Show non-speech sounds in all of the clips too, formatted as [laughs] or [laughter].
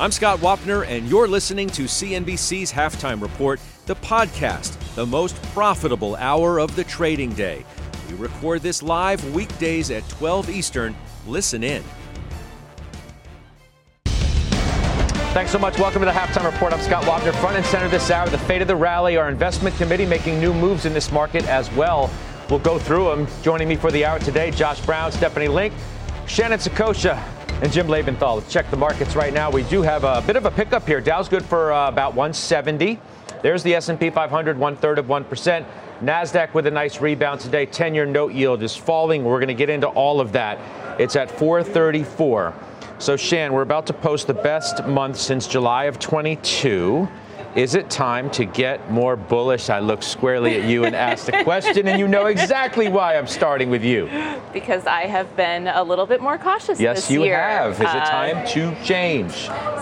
I'm Scott Wapner, and you're listening to CNBC's Halftime Report, the podcast, the most profitable hour of the trading day. We record this live weekdays at 12 Eastern. Listen in. Thanks so much. Welcome to the Halftime Report. I'm Scott Wapner. Front and center this hour, the fate of the rally. Our investment committee making new moves in this market as well. We'll go through them. Joining me for the hour today, Josh Brown, Stephanie Link, Shannon Saccocia, and Jim Lebenthal. Let's check the markets right now. We do have a bit of a pickup here. Dow's good for uh, about 170. There's the S&P 500, one third of one percent. Nasdaq with a nice rebound today. 10-year note yield is falling. We're going to get into all of that. It's at 434. So Shan, we're about to post the best month since July of 22. Is it time to get more bullish? I look squarely at you and ask the question, and you know exactly why I'm starting with you. Because I have been a little bit more cautious yes, this you year. have. Is it Uh, time to change?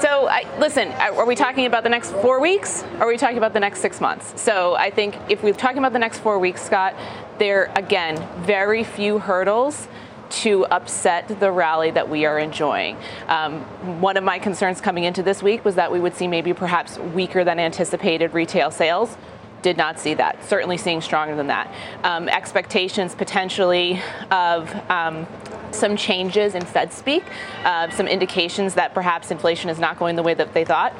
So, I, listen, are we talking about the next four weeks? Or are we talking about the next six months? So, I think if we're talking about the next four weeks, Scott, there, again, very few hurdles to upset the rally that we are enjoying. Um, one of my concerns coming into this week was that we would see maybe perhaps weaker than anticipated retail sales. Did not see that. Certainly seeing stronger than that. Um, expectations potentially of um, some changes in Fed speak, uh, some indications that perhaps inflation is not going the way that they thought.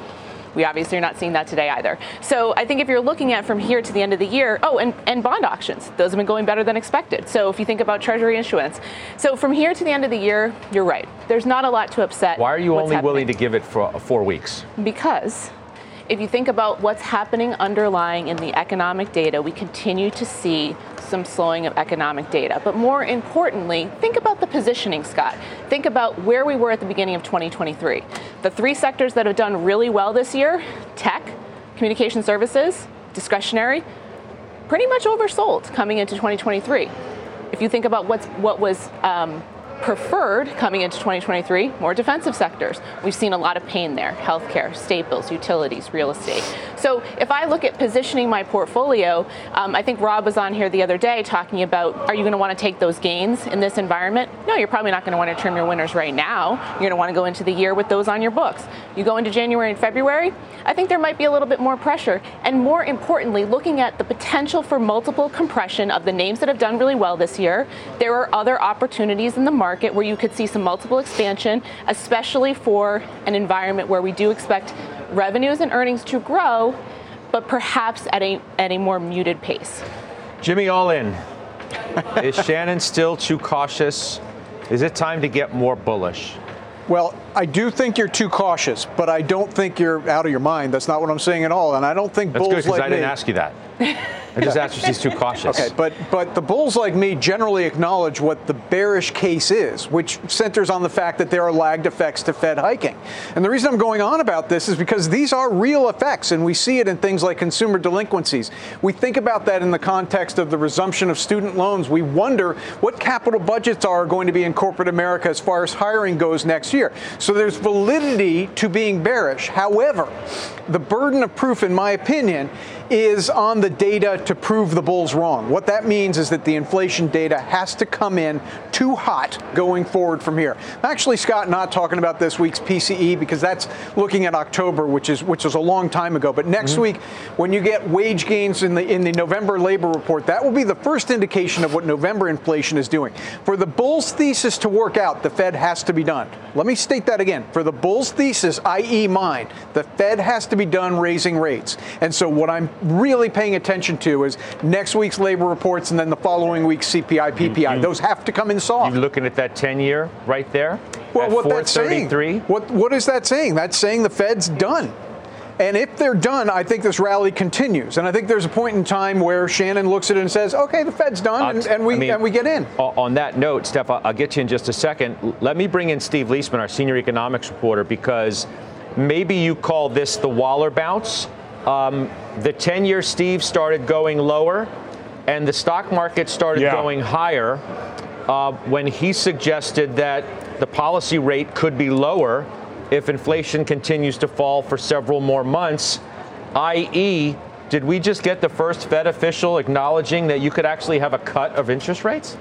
We obviously are not seeing that today either. So I think if you're looking at from here to the end of the year, oh, and, and bond auctions, those have been going better than expected. So if you think about Treasury issuance, so from here to the end of the year, you're right. There's not a lot to upset. Why are you only happening. willing to give it for uh, four weeks? Because if you think about what's happening underlying in the economic data, we continue to see some slowing of economic data. But more importantly, think about the positioning, Scott. Think about where we were at the beginning of 2023. The three sectors that have done really well this year tech, communication services, discretionary pretty much oversold coming into 2023. If you think about what's, what was um, preferred coming into 2023, more defensive sectors. We've seen a lot of pain there healthcare, staples, utilities, real estate. So if I look at positioning my portfolio, um, I think Rob was on here the other day talking about are you going to want to take those gains in this environment? No, you're probably not going to want to trim your winners right now. You're going to want to go into the year with those on your books. You go into January and February, I think there might be a little bit more pressure. And more importantly, looking at the potential for multiple compression of the names that have done really well this year, there are other opportunities in the market where you could see some multiple expansion, especially for an environment where we do expect revenues and earnings to grow, but perhaps at a, at a more muted pace. Jimmy, all in. Is Shannon still too cautious? Is it time to get more bullish? Well, I do think you're too cautious, but I don't think you're out of your mind. That's not what I'm saying at all. And I don't think That's bulls good because like I didn't ask you that. I just asked if she's too cautious. Okay, but but the bulls like me generally acknowledge what the bearish case is, which centers on the fact that there are lagged effects to Fed hiking. And the reason I'm going on about this is because these are real effects, and we see it in things like consumer delinquencies. We think about that in the context of the resumption of student loans. We wonder what capital budgets are going to be in corporate America as far as hiring goes next year. So there's validity to being bearish. However, the burden of proof, in my opinion, is on the data to prove the bulls wrong. What that means is that the inflation data has to come in too hot going forward from here. Actually, Scott, not talking about this week's PCE because that's looking at October, which is which was a long time ago. But next Mm-hmm. week, when you get wage gains in the in the November labor report, that will be the first indication of what November inflation is doing. For the bulls thesis to work out, the Fed has to be done. Let me state that again. For the bulls thesis, i.e., mine, the Fed has to be done raising rates. And so what I'm really paying attention to is next week's labor reports and then the following week's CPI, PPI. Those have to come in soft. You're looking at that 10 year right there? Well, at what that's saying? 433? What what is that saying? That's saying the Fed's done. And if they're done, I think this rally continues. And I think there's a point in time where Shannon looks at it and says, "Okay, the Fed's done," and, and we I mean, and we get in. On that note, Steph, I'll I'll get you in just a second. Let me bring in Steve Liesman, our senior economics reporter, because maybe you call this the Waller bounce. Um, the 10 year Steve started going lower, and the stock market started yeah. going higher uh, when he suggested that the policy rate could be lower if inflation continues to fall for several more months, i.e., did we just get the first Fed official acknowledging that you could actually have a cut of interest rates?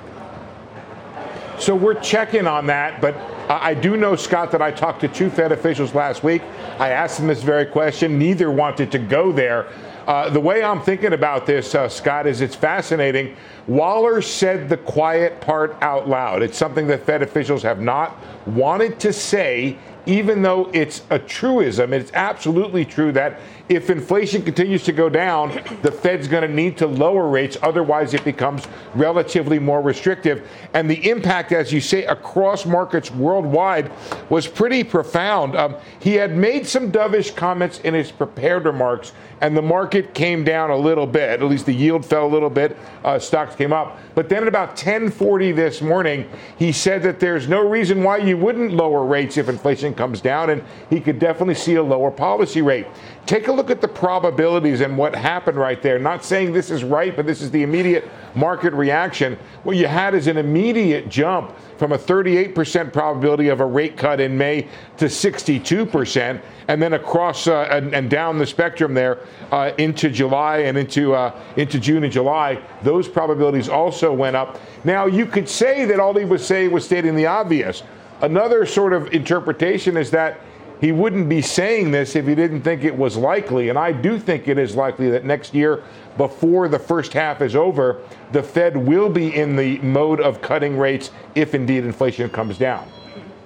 So we're checking on that, but I do know, Scott, that I talked to two Fed officials last week. I asked them this very question. Neither wanted to go there. Uh, the way I'm thinking about this, uh, Scott, is it's fascinating. Waller said the quiet part out loud. It's something that Fed officials have not wanted to say even though it's a truism, it's absolutely true that if inflation continues to go down, the Fed's going to need to lower rates. Otherwise, it becomes relatively more restrictive. And the impact, as you say, across markets worldwide was pretty profound. Um, he had made some dovish comments in his prepared remarks, and the market came down a little bit. At least the yield fell a little bit. Uh, stocks came up. But then at about 1040 this morning, he said that there's no reason why you wouldn't lower rates if inflation comes down, and he could definitely see a lower policy rate. Take a look at the probabilities and what happened right there. Not saying this is right, but this is the immediate market reaction. What you had is an immediate jump from a 38% probability of a rate cut in May to 62%, and then across uh, and, and, down the spectrum there uh, into July and into uh, into June and July, those probabilities also went up. Now you could say that all he was saying was stating the obvious. Another sort of interpretation is that he wouldn't be saying this if he didn't think it was likely. And I do think it is likely that next year, before the first half is over, the Fed will be in the mode of cutting rates if indeed inflation comes down.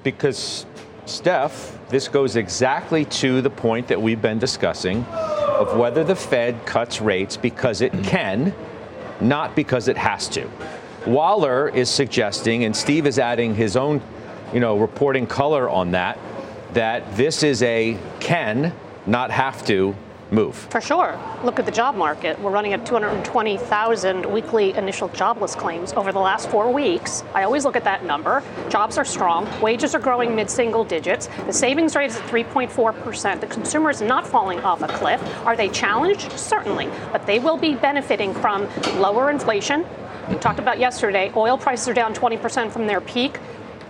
Because, Steph, this goes exactly to the point that we've been discussing of whether the Fed cuts rates because it can, not because it has to. Waller is suggesting, and Steve is adding his own, you know, reporting color on that that this is a can, not have to move. For sure. Look at the job market. We're running at 220,000 weekly initial jobless claims over the last four weeks. I always look at that number. Jobs are strong. Wages are growing mid single digits. The savings rate is at 3.4%. The consumer is not falling off a cliff. Are they challenged? Certainly. But they will be benefiting from lower inflation. We talked about yesterday, oil prices are down 20% from their peak.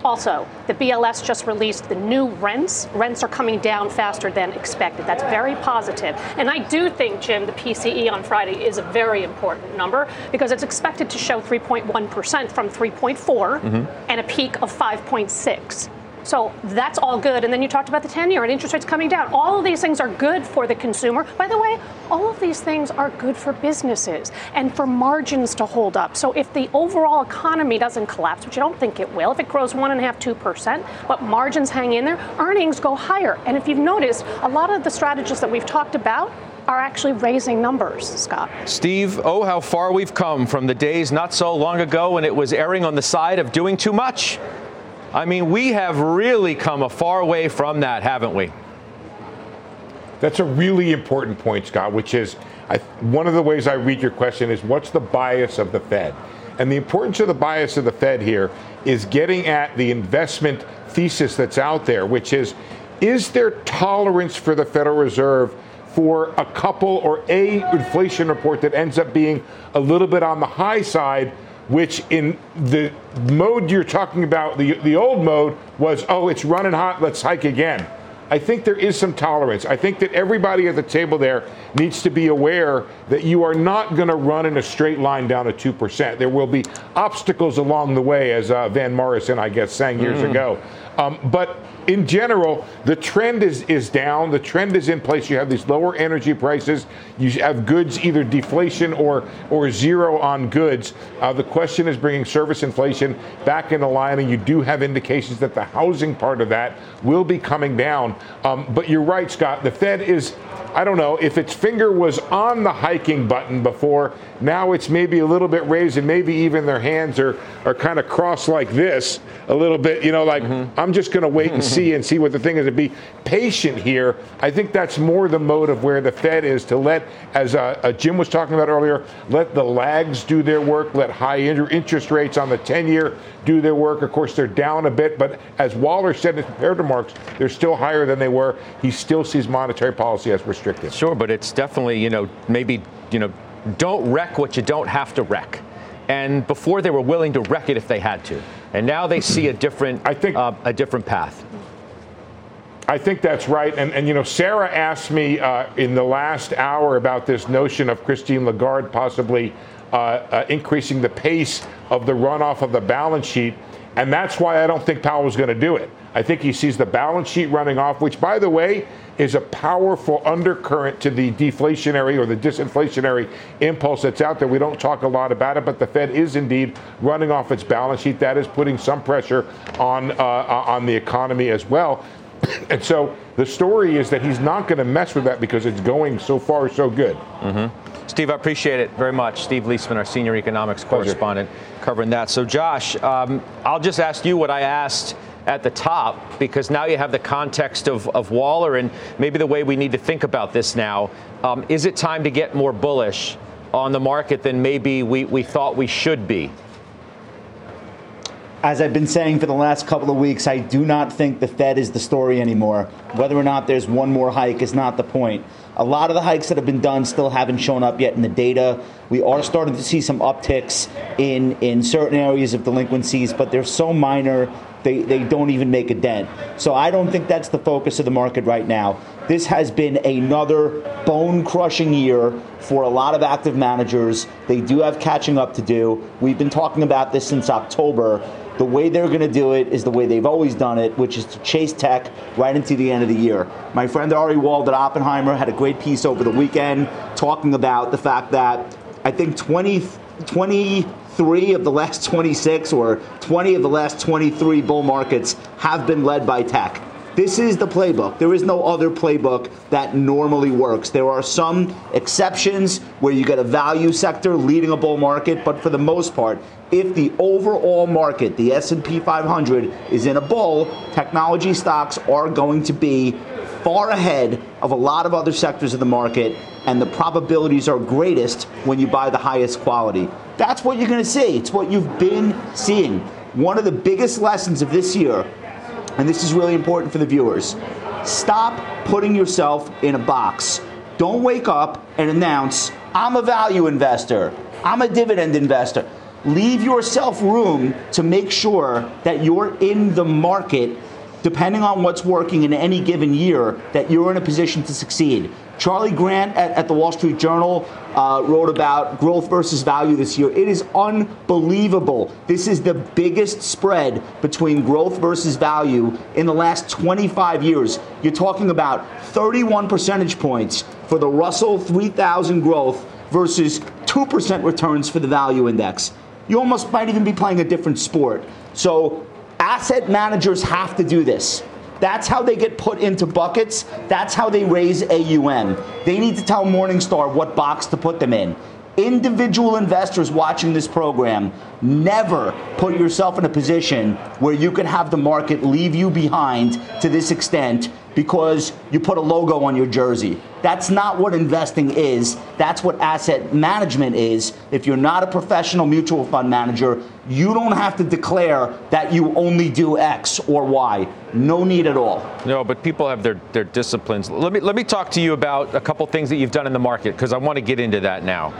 Also, the BLS just released the new rents. Rents are coming down faster than expected. That's very positive. And I do think, Jim, the PCE on Friday is a very important number because it's expected to show 3.1% from 3.4 mm-hmm. and a peak of 5.6. So that's all good. And then you talked about the 10 year and interest rates coming down. All of these things are good for the consumer. By the way, all of these things are good for businesses and for margins to hold up. So if the overall economy doesn't collapse, which I don't think it will, if it grows one and a half, two percent, but margins hang in there, earnings go higher. And if you've noticed, a lot of the strategies that we've talked about are actually raising numbers, Scott. Steve, oh, how far we've come from the days not so long ago when it was erring on the side of doing too much. I mean, we have really come a far way from that, haven't we? That's a really important point, Scott, which is I, one of the ways I read your question is what's the bias of the Fed? And the importance of the bias of the Fed here is getting at the investment thesis that's out there, which is is there tolerance for the Federal Reserve for a couple or a inflation report that ends up being a little bit on the high side which in the mode you're talking about, the, the old mode was, oh, it's running hot, let's hike again. I think there is some tolerance. I think that everybody at the table there needs to be aware that you are not going to run in a straight line down to 2%. There will be obstacles along the way, as uh, Van Morrison, I guess, sang years mm. ago. Um, but in general, the trend is, is down. The trend is in place. You have these lower energy prices. You have goods either deflation or, or zero on goods. Uh, the question is bringing service inflation back into line, and you do have indications that the housing part of that will be coming down. Um, but you're right, Scott. The Fed is I don't know, if its finger was on the hiking button before, now it's maybe a little bit raised and maybe even their hands are, are kind of crossed like this a little bit, you know, like mm-hmm. I'm just going to wait and see and see what the thing is to be patient here. I think that's more the mode of where the Fed is to let, as uh, uh, Jim was talking about earlier, let the lags do their work, let high interest rates on the 10 year do their work. Of course, they're down a bit, but as Waller said in his prepared remarks, they're still higher than they were. He still sees monetary policy as restrictive. Sure, but it's definitely, you know, maybe, you know, don't wreck what you don't have to wreck. And before they were willing to wreck it if they had to, and now they see a different, I think, uh, a different path. I think that's right. And, and you know, Sarah asked me uh, in the last hour about this notion of Christine Lagarde possibly uh, uh, increasing the pace of the runoff of the balance sheet. And that's why I don't think Powell is going to do it. I think he sees the balance sheet running off, which, by the way, is a powerful undercurrent to the deflationary or the disinflationary impulse that's out there. We don't talk a lot about it, but the Fed is indeed running off its balance sheet. That is putting some pressure on uh, on the economy as well. [clears throat] And so the story is that he's not going to mess with that because it's going so far so good. Mm-hmm. Steve, I appreciate it very much. Steve Liesman, our senior economics correspondent, covering that. So, Josh, um, I'll just ask you what I asked at the top because now you have the context of, of Waller and maybe the way we need to think about this now. Um, is it time to get more bullish on the market than maybe we, we thought we should be? As I've been saying for the last couple of weeks, I do not think the Fed is the story anymore. Whether or not there's one more hike is not the point. A lot of the hikes that have been done still haven't shown up yet in the data. We are starting to see some upticks in, in certain areas of delinquencies, but they're so minor they, they don't even make a dent. So I don't think that's the focus of the market right now. This has been another bone crushing year for a lot of active managers. They do have catching up to do. We've been talking about this since October. The way they're going to do it is the way they've always done it, which is to chase tech right into the end of the year. My friend Ari Wald at Oppenheimer had a great piece over the weekend talking about the fact that I think 20, 20 three of the last 26 or 20 of the last 23 bull markets have been led by tech. This is the playbook. There is no other playbook that normally works. There are some exceptions where you get a value sector leading a bull market, but for the most part, if the overall market, the S&P 500 is in a bull, technology stocks are going to be far ahead of a lot of other sectors of the market, and the probabilities are greatest when you buy the highest quality. That's what you're going to see. It's what you've been seeing. One of the biggest lessons of this year, and this is really important for the viewers stop putting yourself in a box. Don't wake up and announce, I'm a value investor, I'm a dividend investor. Leave yourself room to make sure that you're in the market depending on what's working in any given year, that you're in a position to succeed. Charley Grant at, at the Wall Street Journal uh, wrote about growth versus value this year. It is unbelievable. This is the biggest spread between growth versus value in the last 25 years. You're talking about 31 percentage points for the Russell 3000 growth versus 2% returns for the value index. You almost might even be playing a different sport. So Asset managers have to do this. That's how they get put into buckets. That's how they raise AUM. They need to tell Morningstar what box to put them in. Individual investors watching this program, never put yourself in a position where you can have the market leave you behind to this extent because you put a logo on your jersey. That's not what investing is. That's what asset management is. If you're not a professional mutual fund manager, you don't have to declare that you only do X or Y. No need at all. No, but people have their, their disciplines. Let me, let me talk to you about a couple things that you've done in the market because I want to get into that now.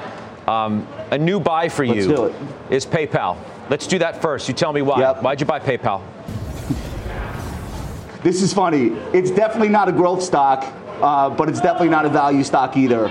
Um, a new buy for you is PayPal. Let's do that first. You tell me why. Yep. Why'd you buy PayPal? This is funny. It's definitely not a growth stock, uh, but it's definitely not a value stock either.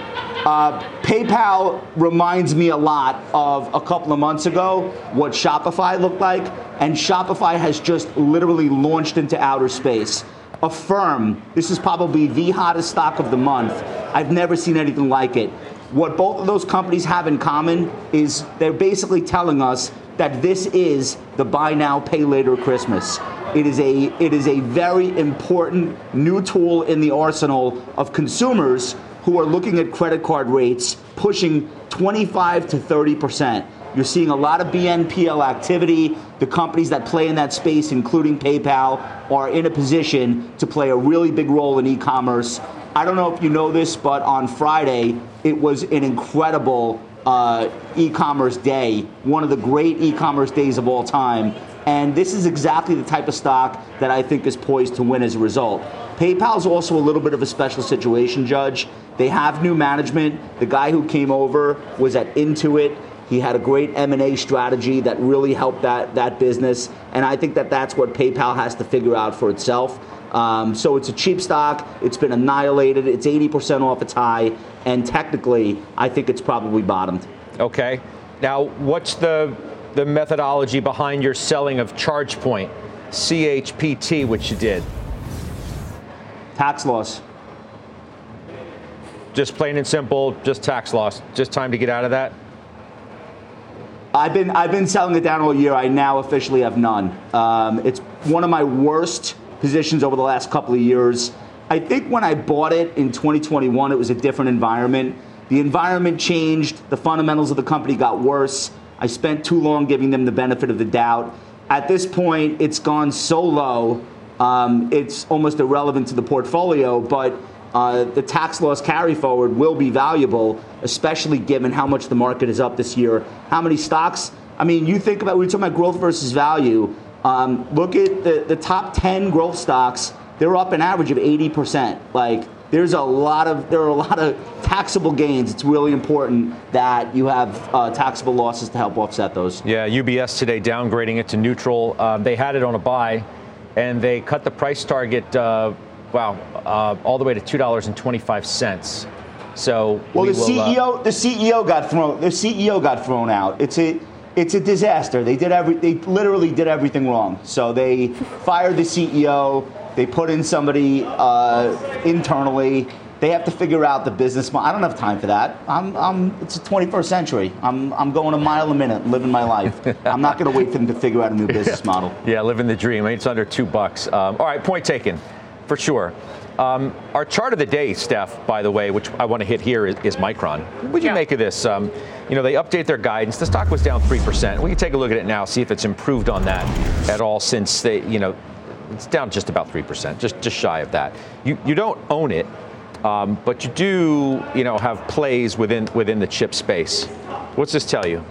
Uh, PayPal reminds me a lot of a couple of months ago what Shopify looked like, and Shopify has just literally launched into outer space. Affirm, this is probably the hottest stock of the month. I've never seen anything like it. What both of those companies have in common is they're basically telling us that this is the buy now, pay later Christmas. It is a it is a very important new tool in the arsenal of consumers who are looking at credit card rates pushing 25 to 30 percent. You're seeing a lot of BNPL activity. The companies that play in that space, including PayPal, are in a position to play a really big role in e commerce. I don't know if you know this, but on Friday, it was an incredible uh, e commerce day, one of the great e commerce days of all time. And this is exactly the type of stock that I think is poised to win as a result. PayPal is also a little bit of a special situation, Judge. They have new management. The guy who came over was at Intuit. He had a great M&A strategy that really helped that, that business. And I think that that's what PayPal has to figure out for itself. Um, so it's a cheap stock. It's been annihilated. It's 80% off its high. And technically, I think it's probably bottomed. Okay. Now, what's the, the methodology behind your selling of ChargePoint, CHPT, which you did? Tax loss. Just plain and simple, just tax loss. Just time to get out of that? I've been I've been selling it down all year. I now officially have none. Um, it's one of my worst positions over the last couple of years. I think when I bought it in 2021, it was a different environment. The environment changed. The fundamentals of the company got worse. I spent too long giving them the benefit of the doubt. At this point, it's gone so low, um, it's almost irrelevant to the portfolio. But uh, the tax loss carry forward will be valuable, especially given how much the market is up this year. How many stocks? I mean, you think about, we are talking about growth versus value. Um, look at the, the top 10 growth stocks, they're up an average of 80%. Like, there's a lot of there are a lot of taxable gains. It's really important that you have uh, taxable losses to help offset those. Yeah, UBS today downgrading it to neutral. Uh, they had it on a buy, and they cut the price target. Uh, wow, uh, all the way to two dollars and twenty-five cents. So well, we the will, uh, CEO the CEO got thrown the CEO got thrown out. It's a it's a disaster. They did every they literally did everything wrong. So they fired the CEO. They put in somebody uh, internally. They have to figure out the business model. I don't have time for that. I'm, I'm, it's the 21st century. I'm, I'm going a mile a minute, living my life. I'm not going to wait for them to figure out a new [laughs] business model. Yeah, living the dream. It's under two bucks. Um, all right, point taken, for sure. Um, our chart of the day, Steph, by the way, which I want to hit here, is, is Micron. What would you Yeah. make of this? Um, you know, they update their guidance. The stock was down 3%. We can take a look at it now, see if it's improved on that at all since they, you know, it's down just about 3%, just, just shy of that. You, you don't own it, um, but you do, you know, have plays within, within the chip space. What's this tell you?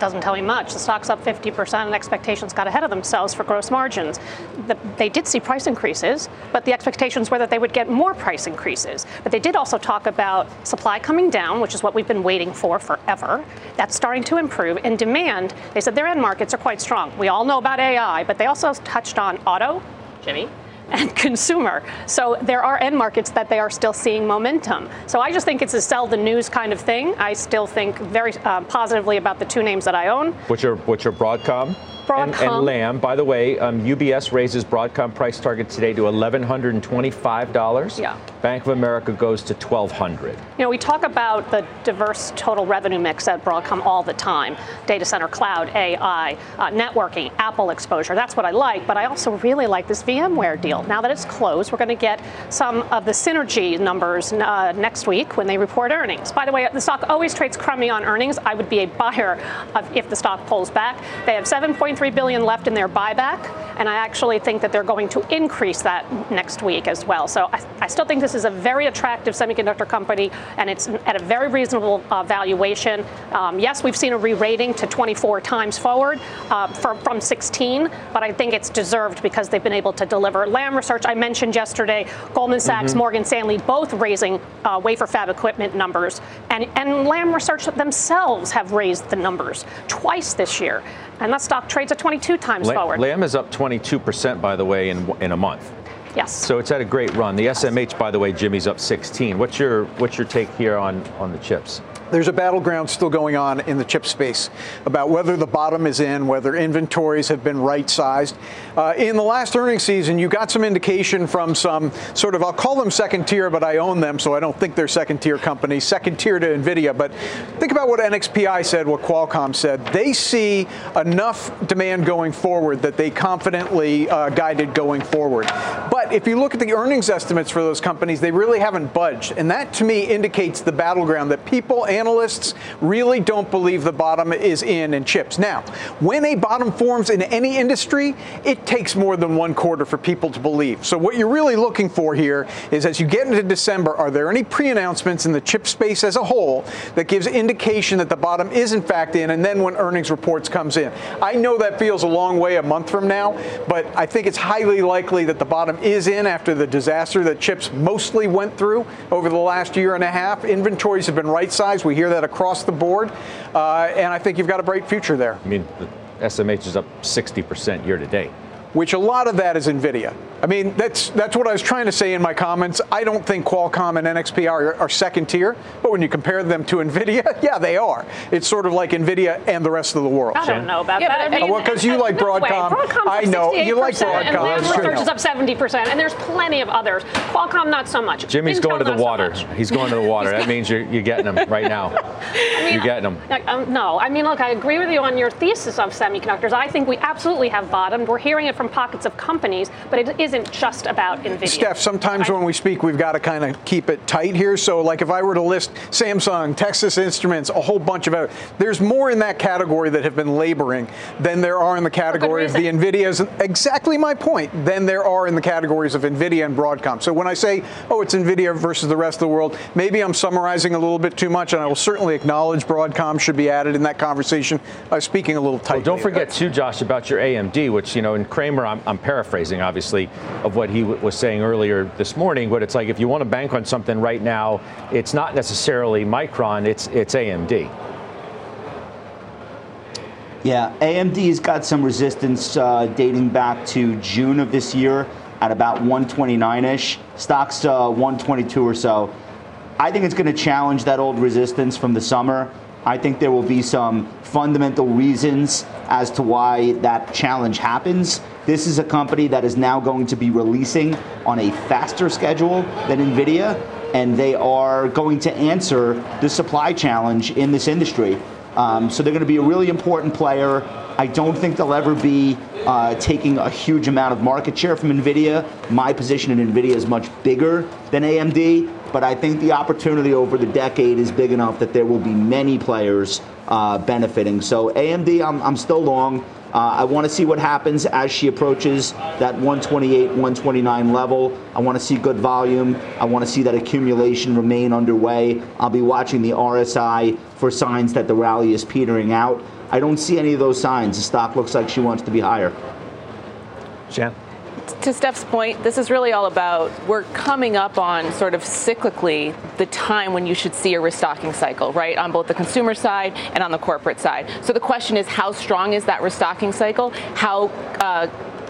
Doesn't tell me much. The stock's up 50% and expectations got ahead of themselves for gross margins. The, they did see price increases, but the expectations were that they would get more price increases. But they did also talk about supply coming down, which is what we've been waiting for forever. That's starting to improve. And demand, they said their end markets are quite strong. We all know about AI, but they also touched on auto, Jimmy, and consumer. So there are end markets that they are still seeing momentum. So I just think it's a sell the news kind of thing. I still think very uh, positively about the two names that I own. Which are which are Broadcom, And, and Lam. By the way, um, UBS raises Broadcom price target today to eleven hundred and twenty-five dollars. Yeah. Bank of America goes to twelve hundred. You know, we talk about the diverse total revenue mix at Broadcom all the time data center, cloud, AI, uh, networking, Apple exposure. That's what I like, but I also really like this VMware deal. Now that it's closed, we're going to get some of the synergy numbers uh, next week when they report earnings. By the way, the stock always trades crummy on earnings. I would be a buyer of if the stock pulls back. They have 7.3 billion left in their buyback, and I actually think that they're going to increase that next week as well. So I, I still think this is a very attractive semiconductor company, and it's at a very reasonable uh, valuation. Um, yes, we've seen a re-rating to 24 times forward uh, for, from 16, but I think it's deserved because they've been able to deliver. Lam Research, I mentioned yesterday, Goldman Sachs, Morgan Stanley, both raising uh, wafer fab equipment numbers, and, and Lam Research themselves have raised the numbers twice this year, and that stock trades at 22 times forward. Lam is up twenty-two percent, by the way, in in a month. yes. So it's had a great run. The SMH, by the way, Jimmy's up sixteen. What's your what's your take here on on the chips? There's a battleground still going on in the chip space about whether the bottom is in, whether inventories have been right sized. Uh, in the last earnings season, you got some indication from some sort of, I'll call them second tier, but I own them, so I don't think they're second tier companies, second tier to NVIDIA. But think about what NXPI said, what Qualcomm said. They see enough demand going forward that they confidently uh, guided going forward. But if you look at the earnings estimates for those companies, they really haven't budged. And that to me indicates the battleground that people, analysts, really don't believe the bottom is in in chips. Now, when a bottom forms in any industry, it takes more than one quarter for people to believe. So what you're really looking for here is as you get into December, are there any pre-announcements in the chip space as a whole that gives indication that the bottom is in fact in, and then when earnings reports comes in. I know that feels a long way a month from now, but I think it's highly likely that the bottom is in after the disaster that chips mostly went through over the last year and a half. Inventories have been right sized. We hear that across the board. Uh, and I think you've got a bright future there. I mean, the SMH is up 60% year to date which a lot of that is NVIDIA. I mean, that's that's what I was trying to say in my comments. I don't think Qualcomm and NXP are, are, second tier, but when you compare them to NVIDIA, [laughs] yeah, they are. It's sort of like NVIDIA and the rest of the world. I don't know about yeah, that. I mean, well, because you like Broadcom. No I know you like Broadcom. And Lam Research is up 70%, and there's plenty of others. Qualcomm, not so much. Jimmy's Intel, going to the water. So He's going to the water. that [laughs] means you're, you're getting them right now. [laughs] I mean, you're getting them. Um, no, I mean, look, I agree with you on your thesis of semiconductors. I think we absolutely have bottomed. We're hearing it from pockets of companies companies, but it isn't just about NVIDIA. Steph, sometimes I, when we speak, we've got to kind of keep it tight here. So, like if I were to list Samsung, Texas Instruments, a whole bunch of other, there's more in that category that have been laboring than there are in the category of the NVIDIAs. Exactly my point. Than there are in the categories of NVIDIA and Broadcom. So when I say, oh, it's NVIDIA versus the rest of the world, maybe I'm summarizing a little bit too much, and I will certainly acknowledge Broadcom should be added in that conversation. I was speaking a little tight. Well, don't forget too, Josh, about your AMD, which you know in Cramer, I'm, I'm paraphrasing paraphrasing, obviously, of what he w- was saying earlier this morning. But it's like if you want to bank on something right now, it's not necessarily Micron, it's it's AMD. Yeah, AMD's got some resistance uh, dating back to June of this year at about 129-ish. Stock's uh, 122 or so. I think it's going to challenge that old resistance from the summer. I think there will be some fundamental reasons as to why that challenge happens. This is a company that is now going to be releasing on a faster schedule than NVIDIA, and they are going to answer the supply challenge in this industry. Um, so they're going to be a really important player. I don't think they'll ever be uh, taking a huge amount of market share from NVIDIA. My position in NVIDIA is much bigger than AMD, but I think the opportunity over the decade is big enough that there will be many players uh, benefiting. So AMD, I'm, I'm still long. Uh, I want to see what happens as she approaches that 128, 129 level. I want to see good volume. I want to see that accumulation remain underway. I'll be watching the RSI for signs that the rally is petering out. I don't see any of those signs. The stock looks like she wants to be higher. Jan? To Steph's point, this is really all about we're coming up on sort of cyclically the time when you should see a restocking cycle, right? On both the consumer side and on the corporate side. So the question is, how strong is that restocking cycle? How uh,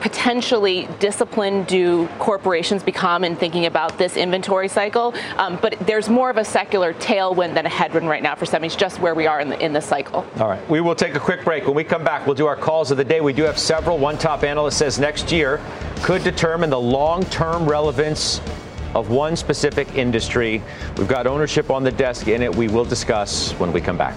potentially disciplined do corporations become in thinking about this inventory cycle? Um, but there's more of a secular tailwind than a headwind right now for semis, just where we are in the, in the cycle. All right. We will take a quick break. When we come back, we'll do our calls of the day. We do have several. One top analyst says next year could determine the long term relevance of one specific industry. We've got ownership on the desk in it. We will discuss when we come back.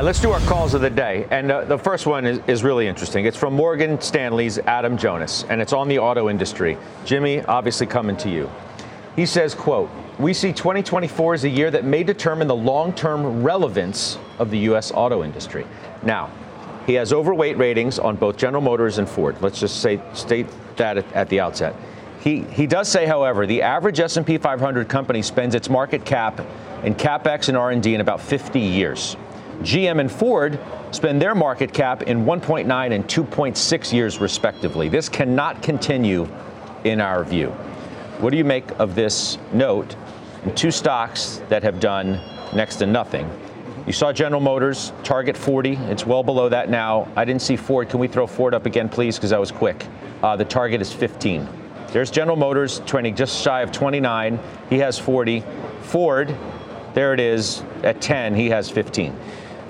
Right, let's do our calls of the day. And uh, the first one is, is really interesting. It's from Morgan Stanley's Adam Jonas, and it's on the auto industry. Jimmy, obviously coming to you. He says, quote, we see 2024 as a year that may determine the long-term relevance of the U.S. auto industry. Now, he has overweight ratings on both General Motors and Ford. Let's just say state that at, at the outset. He, he does say, however, the average S&P 500 company spends its market cap in capex and R&D in about 50 years. GM and Ford spend their market cap in 1.9 and 2.6 years, respectively. This cannot continue, in our view. What do you make of this note in two stocks that have done next to nothing? You saw General Motors target 40. It's well below that now. I didn't see Ford. Can we throw Ford up again, please? Because that was quick. Uh, the target is 15. There's General Motors trending just shy of 29. He has 40. Ford, there it is at 10. He has 15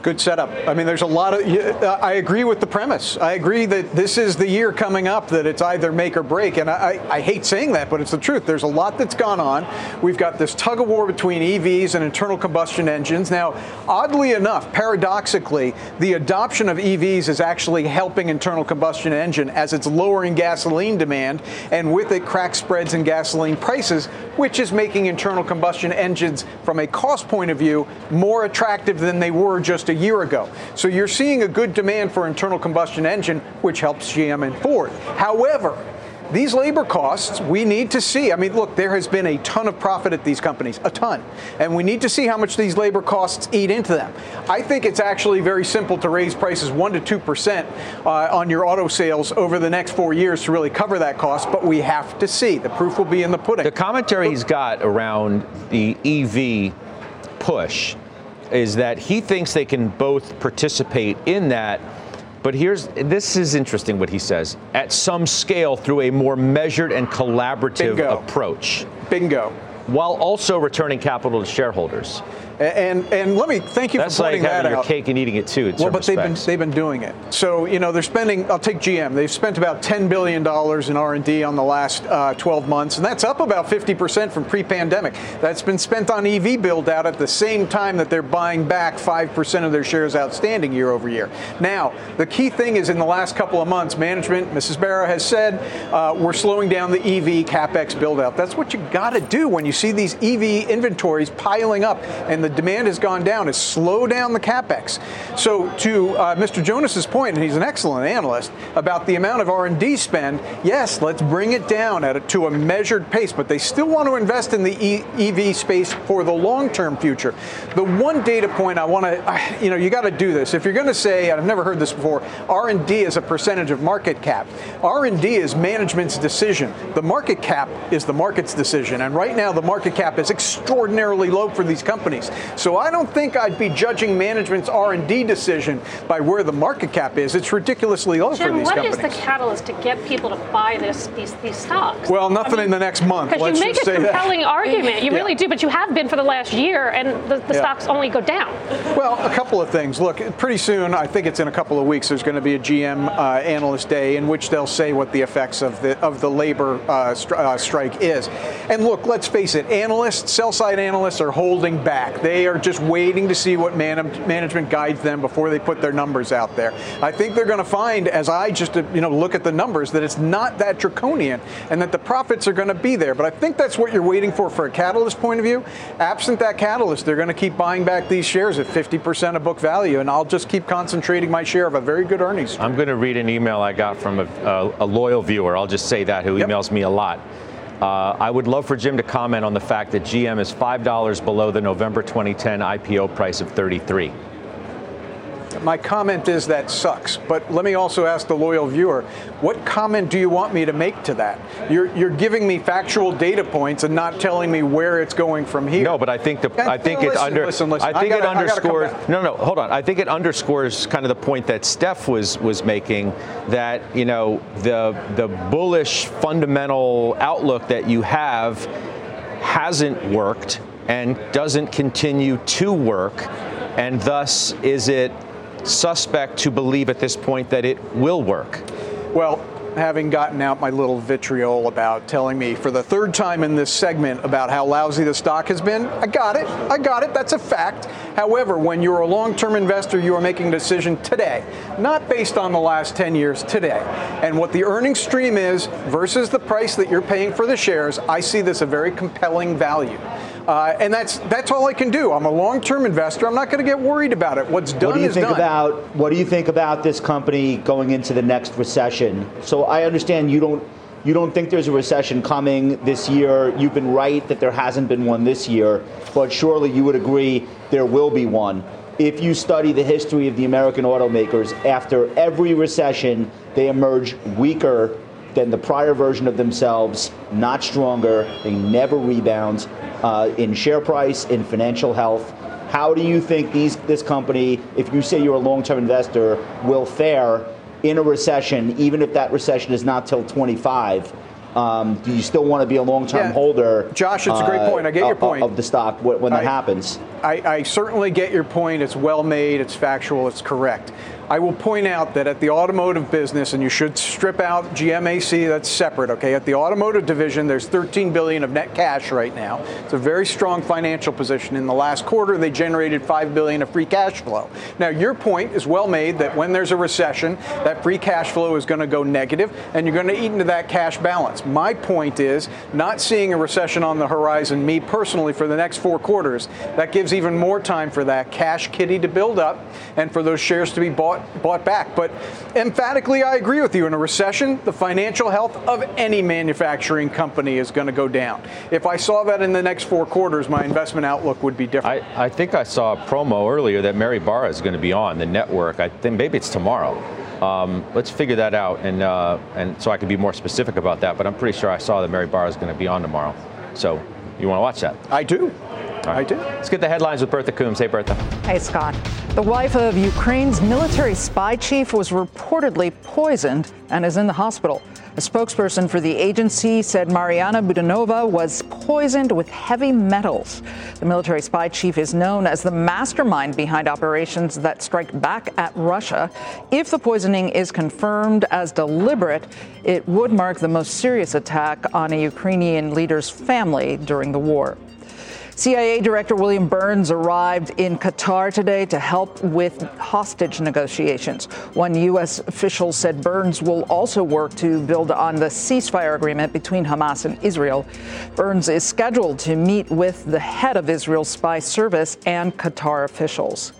good setup. I mean, there's a lot of. Uh, I agree with the premise. I agree that this is the year coming up that it's either make or break. And I, I, hate saying that, but it's the truth. There's a lot that's gone on. We've got this tug of war between EVs and internal combustion engines. Now, oddly enough, paradoxically, the adoption of EVs is actually helping internal combustion engine as it's lowering gasoline demand, and with it, crack spreads in gasoline prices, which is making internal combustion engines, from a cost point of view, more attractive than they were just a year ago. So you're seeing a good demand for internal combustion engine, which helps GM and Ford. However, these labor costs, we need to see. I mean, look, there has been a ton of profit at these companies, a ton. And we need to see how much these labor costs eat into them. I think it's actually very simple to raise prices 1% to 2% uh, on your auto sales over the next four years to really cover that cost, but we have to see. The proof will be in the pudding. The commentary he's got around the EV push is that he thinks they can both participate in that. But here's this is interesting what he says at some scale through a more measured and collaborative Bingo. approach. Bingo. While also returning capital to shareholders. And and let me thank you That's for pointing like that having out. your cake and eating it too. well, but they've been they've been doing it. So you know they're spending. I'll take GM. They've spent about 10 billion dollars in R and D on the last uh, 12 months, and that's up about 50 percent from pre-pandemic. That's been spent on EV build out at the same time that they're buying back five percent of their shares outstanding year over year. Now the key thing is in the last couple of months, management, Mrs. Barra has said, uh, we're slowing down the EV capex build out. That's what you got to do when you see these EV inventories piling up and the demand has gone down is slow down the capex. So to uh, Mr. Jonas's point, and he's an excellent analyst about the amount of R&D spend. Yes, let's bring it down at a, to a measured pace, but they still want to invest in the e- EV space for the long-term future. The one data point I want to, you know, you got to do this. If you're going to say, and I've never heard this before, R&D is a percentage of market cap. R&D is management's decision. The market cap is the market's decision, and right now the market cap is extraordinarily low for these companies. So I don't think I'd be judging management's R&D decision by where the market cap is. It's ridiculously low Jim, for these what is companies. the catalyst to get people to buy this these these stocks? well, nothing in the next month. Because you make a say that. compelling argument, you Yeah. really do, but you have been for the last year, and the, the Yeah. stocks only go down. Well, a couple of things. Look, pretty soon, I think it's in a couple of weeks, there's going to be a GM uh, analyst day in which they'll say what the effects of the of the labor uh, stri- uh, strike is. And look, let's face it, analysts, sell side analysts are holding back. They are just waiting to see what man- management guides them before they put their numbers out there. I think they're going to find, as I just you know look at the numbers, that it's not that draconian and that the profits are going to be there. But I think that's what you're waiting for for a catalyst point of view. Absent that catalyst, they're going to keep buying back these shares at 50% of book value, and I'll just keep concentrating my share of a very good earnings. I'm going to read an email I got from a, a, a loyal viewer. I'll just say that who Yep. emails me a lot. Uh, I would love for Jim to comment on the fact that GM is five dollars below the November 2010 IPO price of 33. My comment is that sucks. But let me also ask the loyal viewer, what comment do you want me to make to that? You're, you're giving me factual data points and not telling me where it's going from here. No, but I think the Yeah, I think listen, it under listen, listen. I think I gotta- it I underscores no no hold on I think it underscores kind of the point that Steph was was making that you know the the bullish fundamental outlook that you have hasn't worked and doesn't continue to work and thus is it suspect to believe at this point that it will work Well, having gotten out my little vitriol about telling me for the third time in this segment about how lousy the stock has been. I got it. I got it. That's a fact. However, when you're a long term investor, you are making a decision today, not based on the last 10 years, today. And what the earnings stream is versus the price that you're paying for the shares, I see this a very compelling value. Uh, and that's that's all I can do. I'm a long-term investor. I'm not going to get worried about it. What's done what do you is think done. about what do you think about this company going into the next recession? So I understand you don't you don't think there's a recession coming this year. You've been right that there hasn't been one this year, but surely you would agree there will be one. If you study the history of the American automakers, after every recession, they emerge weaker than the prior version of themselves, not stronger. They never rebound uh, in share price, in financial health. How do you think these this company, if you say you're a long-term investor, will fare in a recession, even if that recession is not till 25? Um, do you still want to be a long-term Yeah. holder? Josh, it's a great uh, point. I get your point. of the stock wh- when that I- happens. I, I certainly get your point. It's well made, it's factual, it's correct. I will point out that at the automotive business, and you should strip out GMAC, that's separate, okay? At the automotive division, there's 13 billion of net cash right now. It's a very strong financial position. In the last quarter, they generated 5 billion of free cash flow. Now, your point is well made that when there's a recession, that free cash flow is going to go negative, and you're going to eat into that cash balance. My point is not seeing a recession on the horizon, me personally, for the next four quarters, that gives even more time for that cash kitty to build up and for those shares to be bought bought back. But emphatically, I agree with you. In a recession, the financial health of any manufacturing company is going to go down. If I saw that in the next four quarters, my investment outlook would be different. I, I think I saw a promo earlier that Mary Barra is going to be on the network. I think maybe it's tomorrow. Um, let's figure that out, and uh, and so I can be more specific about that. But I'm pretty sure I saw that Mary Barra is going to be on tomorrow. So you want to watch that? I do. I do. Let's get the headlines with Bertha Coombs. Hey, Bertha. Hey, Scott. The wife of Ukraine's military spy chief was reportedly poisoned and is in the hospital. A spokesperson for the agency said Mariana Budanova was poisoned with heavy metals. The military spy chief is known as the mastermind behind operations that strike back at Russia. If the poisoning is confirmed as deliberate, it would mark the most serious attack on a Ukrainian leader's family during the war. CIA Director William Burns arrived in Qatar today to help with hostage negotiations. One U.S. official said Burns will also work to build on the ceasefire agreement between Hamas and Israel. Burns is scheduled to meet with the head of Israel's spy service and Qatar officials.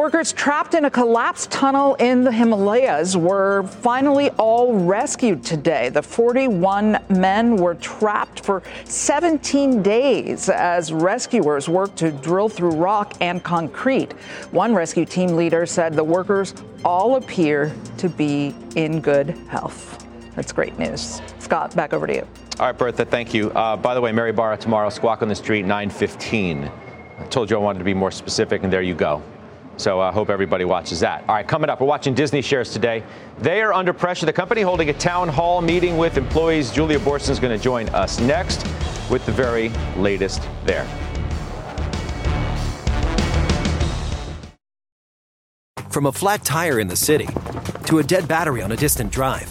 Workers trapped in a collapsed tunnel in the Himalayas were finally all rescued today. The 41 men were trapped for 17 days as rescuers worked to drill through rock and concrete. One rescue team leader said the workers all appear to be in good health. That's great news. Scott, back over to you. All right, Bertha, thank you. Uh, by the way, Mary Barra tomorrow, Squawk on the Street, 9:15. I told you I wanted to be more specific, and there you go. So I hope everybody watches that. All right, coming up, we're watching Disney shares today. They are under pressure. The company holding a town hall meeting with employees. Julia Boorstin is going to join us next with the very latest there. From a flat tire in the city to a dead battery on a distant drive,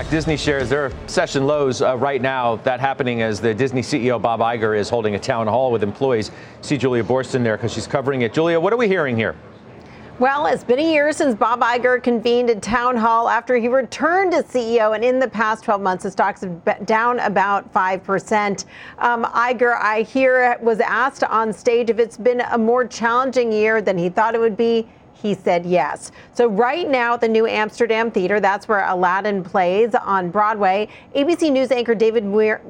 Right. Disney shares, their session lows uh, right now. That happening as the Disney CEO Bob Iger is holding a town hall with employees. See Julia Boorstin there because she's covering it. Julia, what are we hearing here? Well, it's been a year since Bob Iger convened a town hall after he returned as CEO, and in the past 12 months, the stocks have been down about 5%. Um, Iger, I hear, was asked on stage if it's been a more challenging year than he thought it would be. He said yes. So, right now at the new Amsterdam Theater, that's where Aladdin plays on Broadway. ABC News anchor David Muir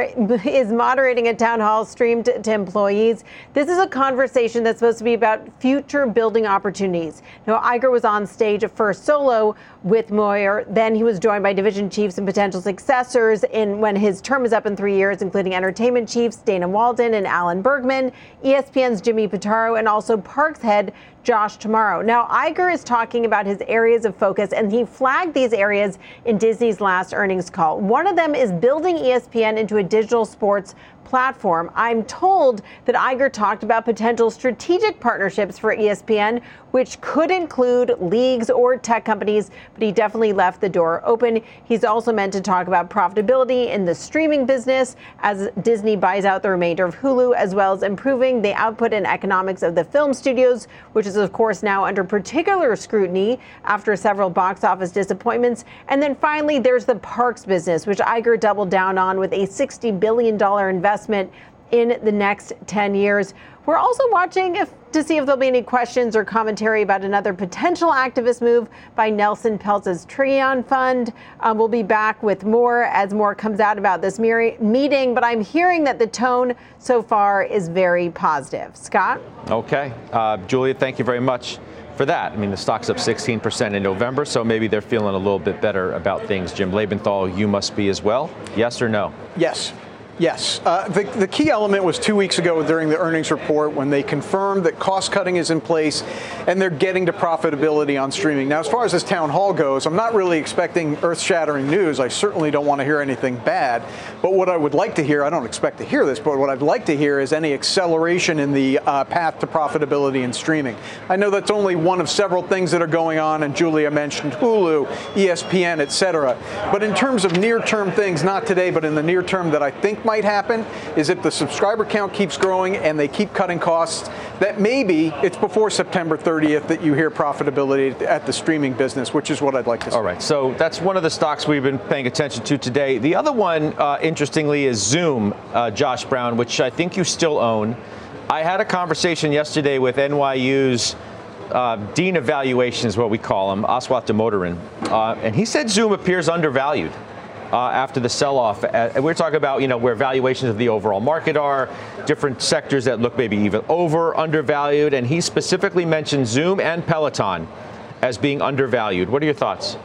[laughs] is moderating a town hall streamed to employees. This is a conversation that's supposed to be about future building opportunities. Now, Iger was on stage first solo with Muir. Then he was joined by division chiefs and potential successors in when his term is up in three years, including entertainment chiefs Dana Walden and Alan Bergman, ESPN's Jimmy Pitaro, and also Parks head Josh D'Amaro. Now, Iger is talking about his areas of focus, and he flagged these areas in Disney's last earnings call. One of them is building ESPN into a digital sports platform. I'm told that Iger talked about potential strategic partnerships for ESPN, which could include leagues or tech companies, but he definitely left the door open. He's also meant to talk about profitability in the streaming business as Disney buys out the remainder of Hulu, as well as improving the output and economics of the film studios, which is, of course, now under particular scrutiny after several box office disappointments. And then finally, there's the parks business, which Iger doubled down on with a $60 billion investment investment in the next 10 years. We're also watching if, to see if there'll be any questions or commentary about another potential activist move by Nelson Peltz's Trian Fund. Um, we'll be back with more as more comes out about this meeting, but I'm hearing that the tone so far is very positive. Scott? Okay. Uh, Julia, thank you very much for that. I mean, the stock's up 16% in November, so maybe they're feeling a little bit better about things. Jim Lebenthal, you must be as well. Yes or no? Yes. Yes. Uh, the, the key element was two weeks ago during the earnings report when they confirmed that cost cutting is in place and they're getting to profitability on streaming. Now, as far as this town hall goes, I'm not really expecting earth shattering news. I certainly don't want to hear anything bad. But what I would like to hear, I don't expect to hear this, but what I'd like to hear is any acceleration in the uh, path to profitability in streaming. I know that's only one of several things that are going on, and Julia mentioned Hulu, ESPN, et cetera. But in terms of near term things, not today, but in the near term that I think might happen is if the subscriber count keeps growing and they keep cutting costs, that maybe it's before September 30th that you hear profitability at the streaming business, which is what I'd like to see. All right, so that's one of the stocks we've been paying attention to today. The other one, uh, interestingly, is Zoom, uh, Josh Brown, which I think you still own. I had a conversation yesterday with NYU's uh, Dean Evaluation, is what we call him, Aswath Damodaran, uh, and he said Zoom appears undervalued uh, after the sell-off. Uh, we're talking about you know where valuations of the overall market are, different sectors that look maybe even over undervalued, and he specifically mentioned Zoom and Peloton as being undervalued. What are your thoughts?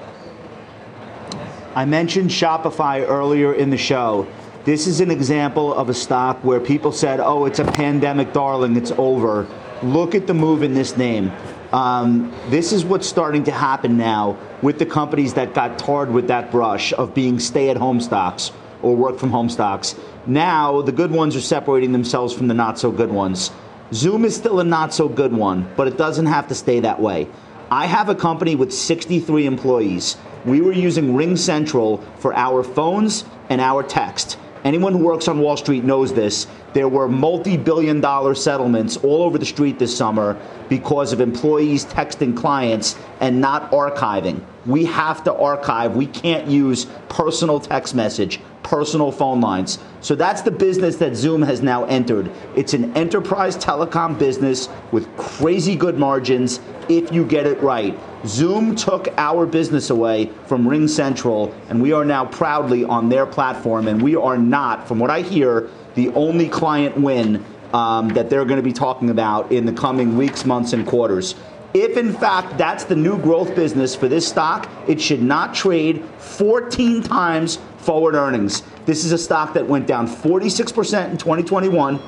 I mentioned Shopify earlier in the show. This is an example of a stock where people said, "Oh, it's a pandemic darling, it's over." Look at the move in this name. Um, this is what's starting to happen now with the companies that got tarred with that brush of being stay at home stocks or work from home stocks. Now, the good ones are separating themselves from the not so good ones. Zoom is still a not so good one, but it doesn't have to stay that way. I have a company with 63 employees. We were using RingCentral for our phones and our text. Anyone who works on Wall Street knows this. There were multi billion dollar settlements all over the street this summer because of employees texting clients and not archiving. We have to archive. We can't use personal text message, personal phone lines. So that's the business that Zoom has now entered. It's an enterprise telecom business with crazy good margins if you get it right. Zoom took our business away from RingCentral, and we are now proudly on their platform. And we are not, from what I hear, the only client win um, that they're going to be talking about in the coming weeks, months, and quarters. If in fact that's the new growth business for this stock, it should not trade 14 times forward earnings. This is a stock that went down 46% in 2021.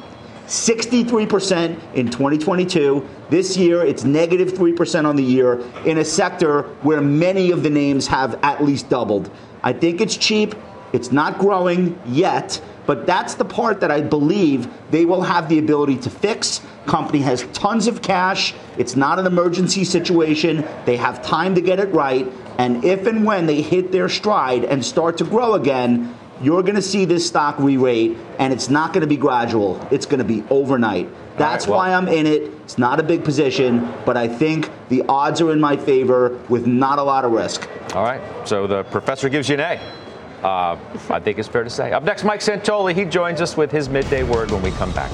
63% in 2022. This year, it's negative 3% on the year in a sector where many of the names have at least doubled. I think it's cheap. It's not growing yet, but that's the part that I believe they will have the ability to fix. Company has tons of cash. It's not an emergency situation. They have time to get it right. And if and when they hit their stride and start to grow again, you're going to see this stock re-rate, and it's not going to be gradual. It's going to be overnight. That's right, well, why I'm in it. It's not a big position, but I think the odds are in my favor with not a lot of risk. All right. So the professor gives you an A. Uh, I think it's fair to say. Up next, Mike Santoli. He joins us with his midday word when we come back.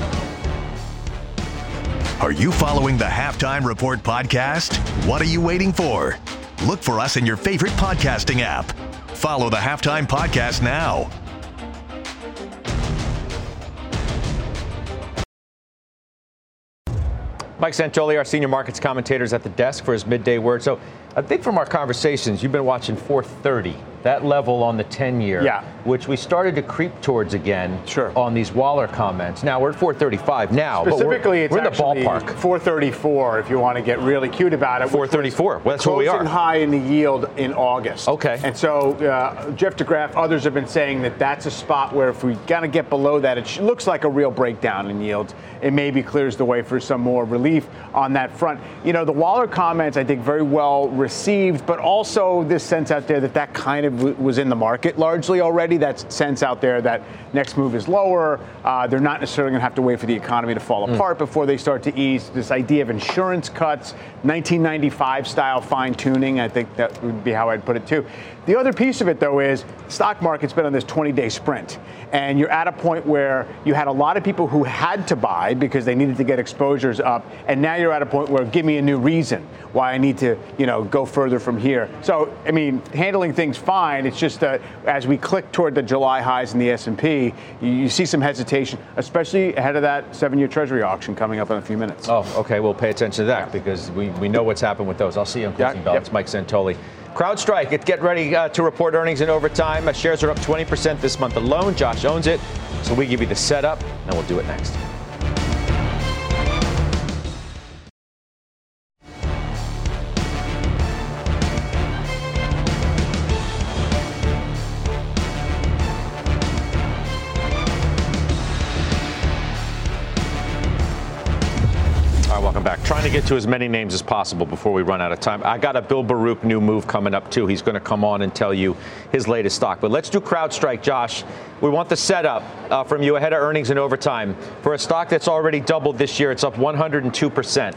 Are you following the Halftime Report podcast? What are you waiting for? Look for us in your favorite podcasting app. Follow the Halftime Podcast now. Mike Santoli, our senior markets commentator, is at the desk for his midday word. So I think from our conversations, you've been watching 430 that level on the 10 year, yeah. which we started to creep towards again sure. on these Waller comments. Now we're at 435 now. Specifically, we're, it's we're in the ballpark. 434 if you want to get really cute about it. 434. Well, that's where we are. high in the yield in August. Okay. And so uh, Jeff DeGraff, others have been saying that that's a spot where if we kind of get below that, it looks like a real breakdown in yields. It maybe clears the way for some more relief on that front. You know, the Waller comments, I think, very well received, but also this sense out there that that kind of was in the market largely already. That sense out there that next move is lower. Uh, they're not necessarily going to have to wait for the economy to fall mm. apart before they start to ease. This idea of insurance cuts, 1995 style fine tuning, I think that would be how I'd put it too. The other piece of it, though, is stock market's been on this 20 day sprint. And you're at a point where you had a lot of people who had to buy because they needed to get exposures up. And now you're at a point where give me a new reason why I need to, you know, go further from here. So, I mean, handling things fine. It's just that as we click toward the July highs in the S&P, you, you see some hesitation, especially ahead of that seven-year Treasury auction coming up in a few minutes. Oh, okay. We'll pay attention to that because we, we know what's happened with those. I'll see you on closing yeah, bell. Yep. It's Mike Santoli. CrowdStrike, get ready uh, to report earnings in overtime. Uh, shares are up 20% this month alone. Josh owns it. So we give you the setup, and we'll do it next. Get to as many names as possible before we run out of time. I got a Bill Baruch new move coming up too. He's going to come on and tell you his latest stock. But let's do CrowdStrike, Josh. We want the setup uh, from you ahead of earnings in overtime for a stock that's already doubled this year. It's up 102 percent.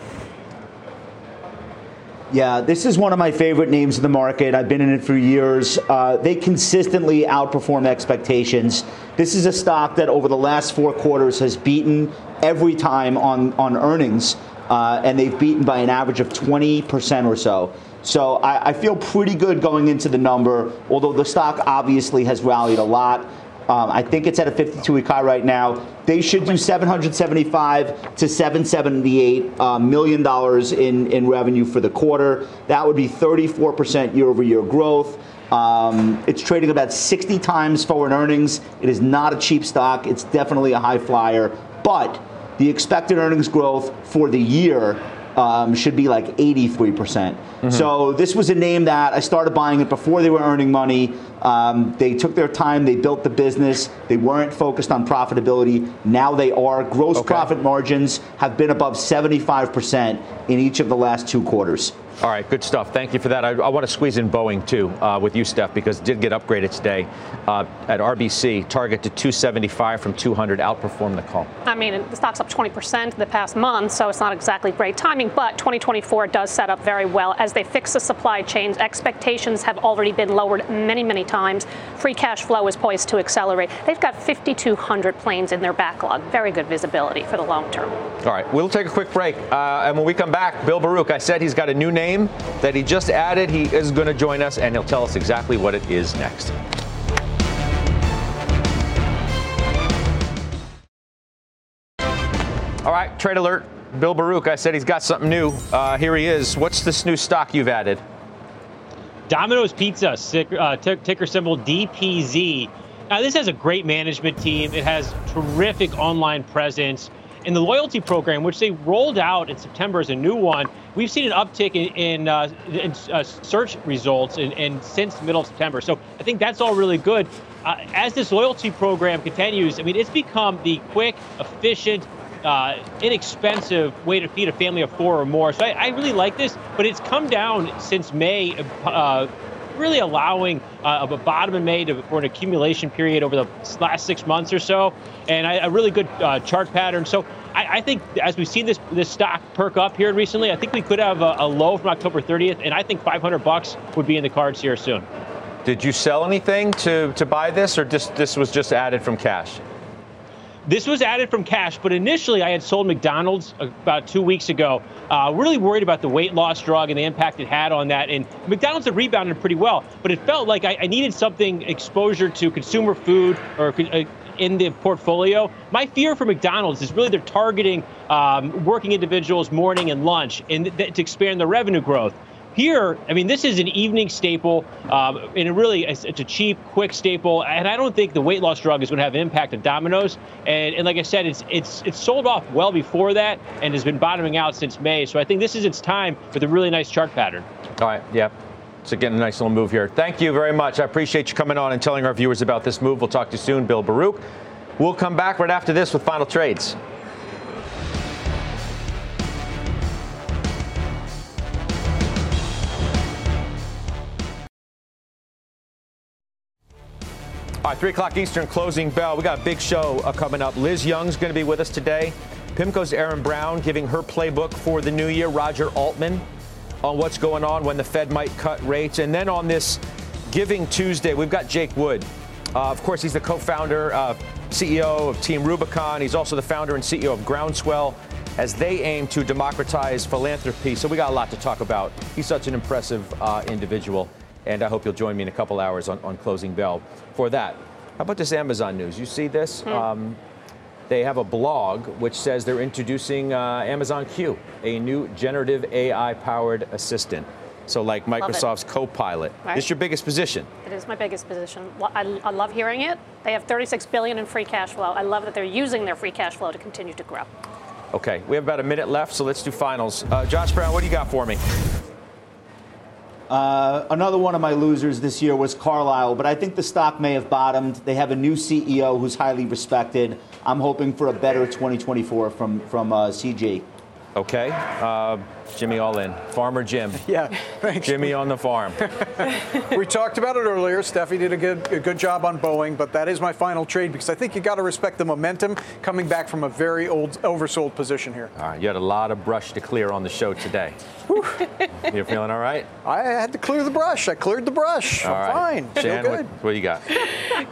Yeah, this is one of my favorite names in the market. I've been in it for years. Uh, they consistently outperform expectations. This is a stock that over the last four quarters has beaten every time on, on earnings uh, and they've beaten by an average of 20% or so. So I, I, feel pretty good going into the number, although the stock obviously has rallied a lot. Um, I think it's at a 52 week high right now. They should do 775 to 778 uh, million dollars in, in revenue for the quarter. That would be 34% year over year growth. Um, it's trading about 60 times forward earnings. It is not a cheap stock. It's definitely a high flyer, but the expected earnings growth for the year um, should be like 83%. percent mm hmm So this was a name that I started buying it before they were earning money. Um, they took their time, they built the business, they weren't focused on profitability. Now they are. Gross okay. profit margins have been above 75% in each of the last two quarters. All right, good stuff. Thank you for that. I, I want to squeeze in Boeing too uh, with you, Steph, because it did get upgraded today uh, at RBC. Target to 275 from 200, outperformed the call. I mean, the stock's up 20% the past month, so it's not exactly great timing. But 2024 does set up very well as they fix the supply chains. Expectations have already been lowered many, many times. Free cash flow is poised to accelerate. They've got 5,200 planes in their backlog. Very good visibility for the long term. All right, we'll take a quick break, uh, and when we come back, Bill Baruch. I said he's got a new name that he just added. He is going to join us, and he'll tell us exactly what it is next. All right, trade alert. Bill Baruch, I said he's got something new. Uh, here he is. What's this new stock you've added? Domino's Pizza, uh, ticker symbol DPZ. Now, this has a great management team. It has terrific online presence. In the loyalty program, which they rolled out in September as a new one, we've seen an uptick in, in, uh, in uh, search results in, in, since middle of September. So I think that's all really good. Uh, as this loyalty program continues, I mean, it's become the quick, efficient, uh, inexpensive way to feed a family of four or more. So I, I really like this, but it's come down since May uh, really allowing uh, a bottom in May to, for an accumulation period over the last six months or so, and a really good uh, chart pattern. So I, I, think as we've seen this this stock perk up here recently, I think we could have a, a low from October 30th, and I think 500 bucks would be in the cards here soon. Did you sell anything to, to buy this, or just this was just added from cash? This was added from cash, but initially I had sold McDonald's about two weeks ago. Uh, really worried about the weight loss drug and the impact it had on that. And McDonald's had rebounded pretty well, but it felt like I, I needed something exposure to consumer food or uh, in the portfolio. My fear for McDonald's is really they're targeting um, working individuals morning and lunch and th- to expand their revenue growth. Here, I mean, this is an evening staple, um, and it really it's, a cheap, quick staple. And I don't think the weight loss drug is going to have an impact on Domino's. And, and like I said, it's it's it's sold off well before that and has been bottoming out since May. So I think this is its time with a really nice chart pattern. All right, yeah. So getting a nice little move here. Thank you very much. I appreciate you coming on and telling our viewers about this move. We'll talk to you soon, Bill Baruch. We'll come back right after this with final trades. All right, 3 o'clock Eastern closing bell. We got a big show uh, coming up. Liz Young's going to be with us today. PIMCO's Erin Browne giving her playbook for the new year. Roger Altman on what's going on when the Fed might cut rates. And then on this Giving Tuesday, we've got Jake Wood. Uh, of course, he's the co founder, uh, CEO of Team Rubicon. He's also the founder and CEO of Groundswell as they aim to democratize philanthropy. So we got a lot to talk about. He's such an impressive uh, individual and I hope you'll join me in a couple hours on, on Closing Bell for that. How about this Amazon news? You see this? Hmm. Um, they have a blog which says they're introducing uh, Amazon Q, a new generative AI powered assistant. So, like Microsoft's Copilot. Right. It's your biggest position. It is my biggest position. I, I love hearing it. They have 36 billion in free cash flow. I love that they're using their free cash flow to continue to grow. Okay, we have about a minute left, so let's do finals. Uh, Josh Brown, what do you got for me? Uh, another one of my losers this year was Carlyle, but I think the stock may have bottomed. They have a new CEO who's highly respected. I'm hoping for a better 2024 from from uh, CG. Okay. Uh, Jimmy all in. Farmer Jim. [laughs] Yeah, thanks. Jimmy on the farm. [laughs] we talked about it earlier. Steffi did a good, a good job on Boeing, but that is my final trade because I think you got to respect the momentum coming back from a very old, oversold position here. All right, you had a lot of brush to clear on the show today. You're feeling all right? I had to clear the brush. I cleared the brush. All I'm right. fine. Shan, Feel good. What, what do you got?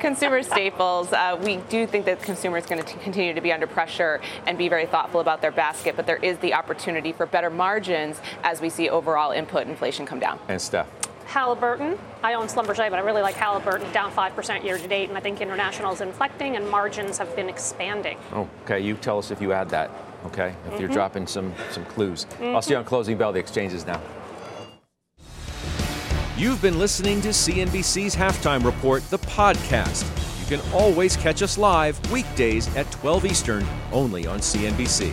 Consumer staples. Uh, we do think that consumers are going to continue to be under pressure and be very thoughtful about their basket, but there is the opportunity for better margins as we see overall input inflation come down. And Steph. Halliburton. I own Schlumberger, but I really like Halliburton, down 5% year to date, and I think international is inflecting and margins have been expanding. Okay, you tell us if you add that, okay? If mm-hmm. you're dropping some, some clues. Mm-hmm. I'll see you on Closing Bell, the exchanges now. You've been listening to CNBC's Halftime Report, the podcast. You can always catch us live weekdays at 12 Eastern, only on CNBC.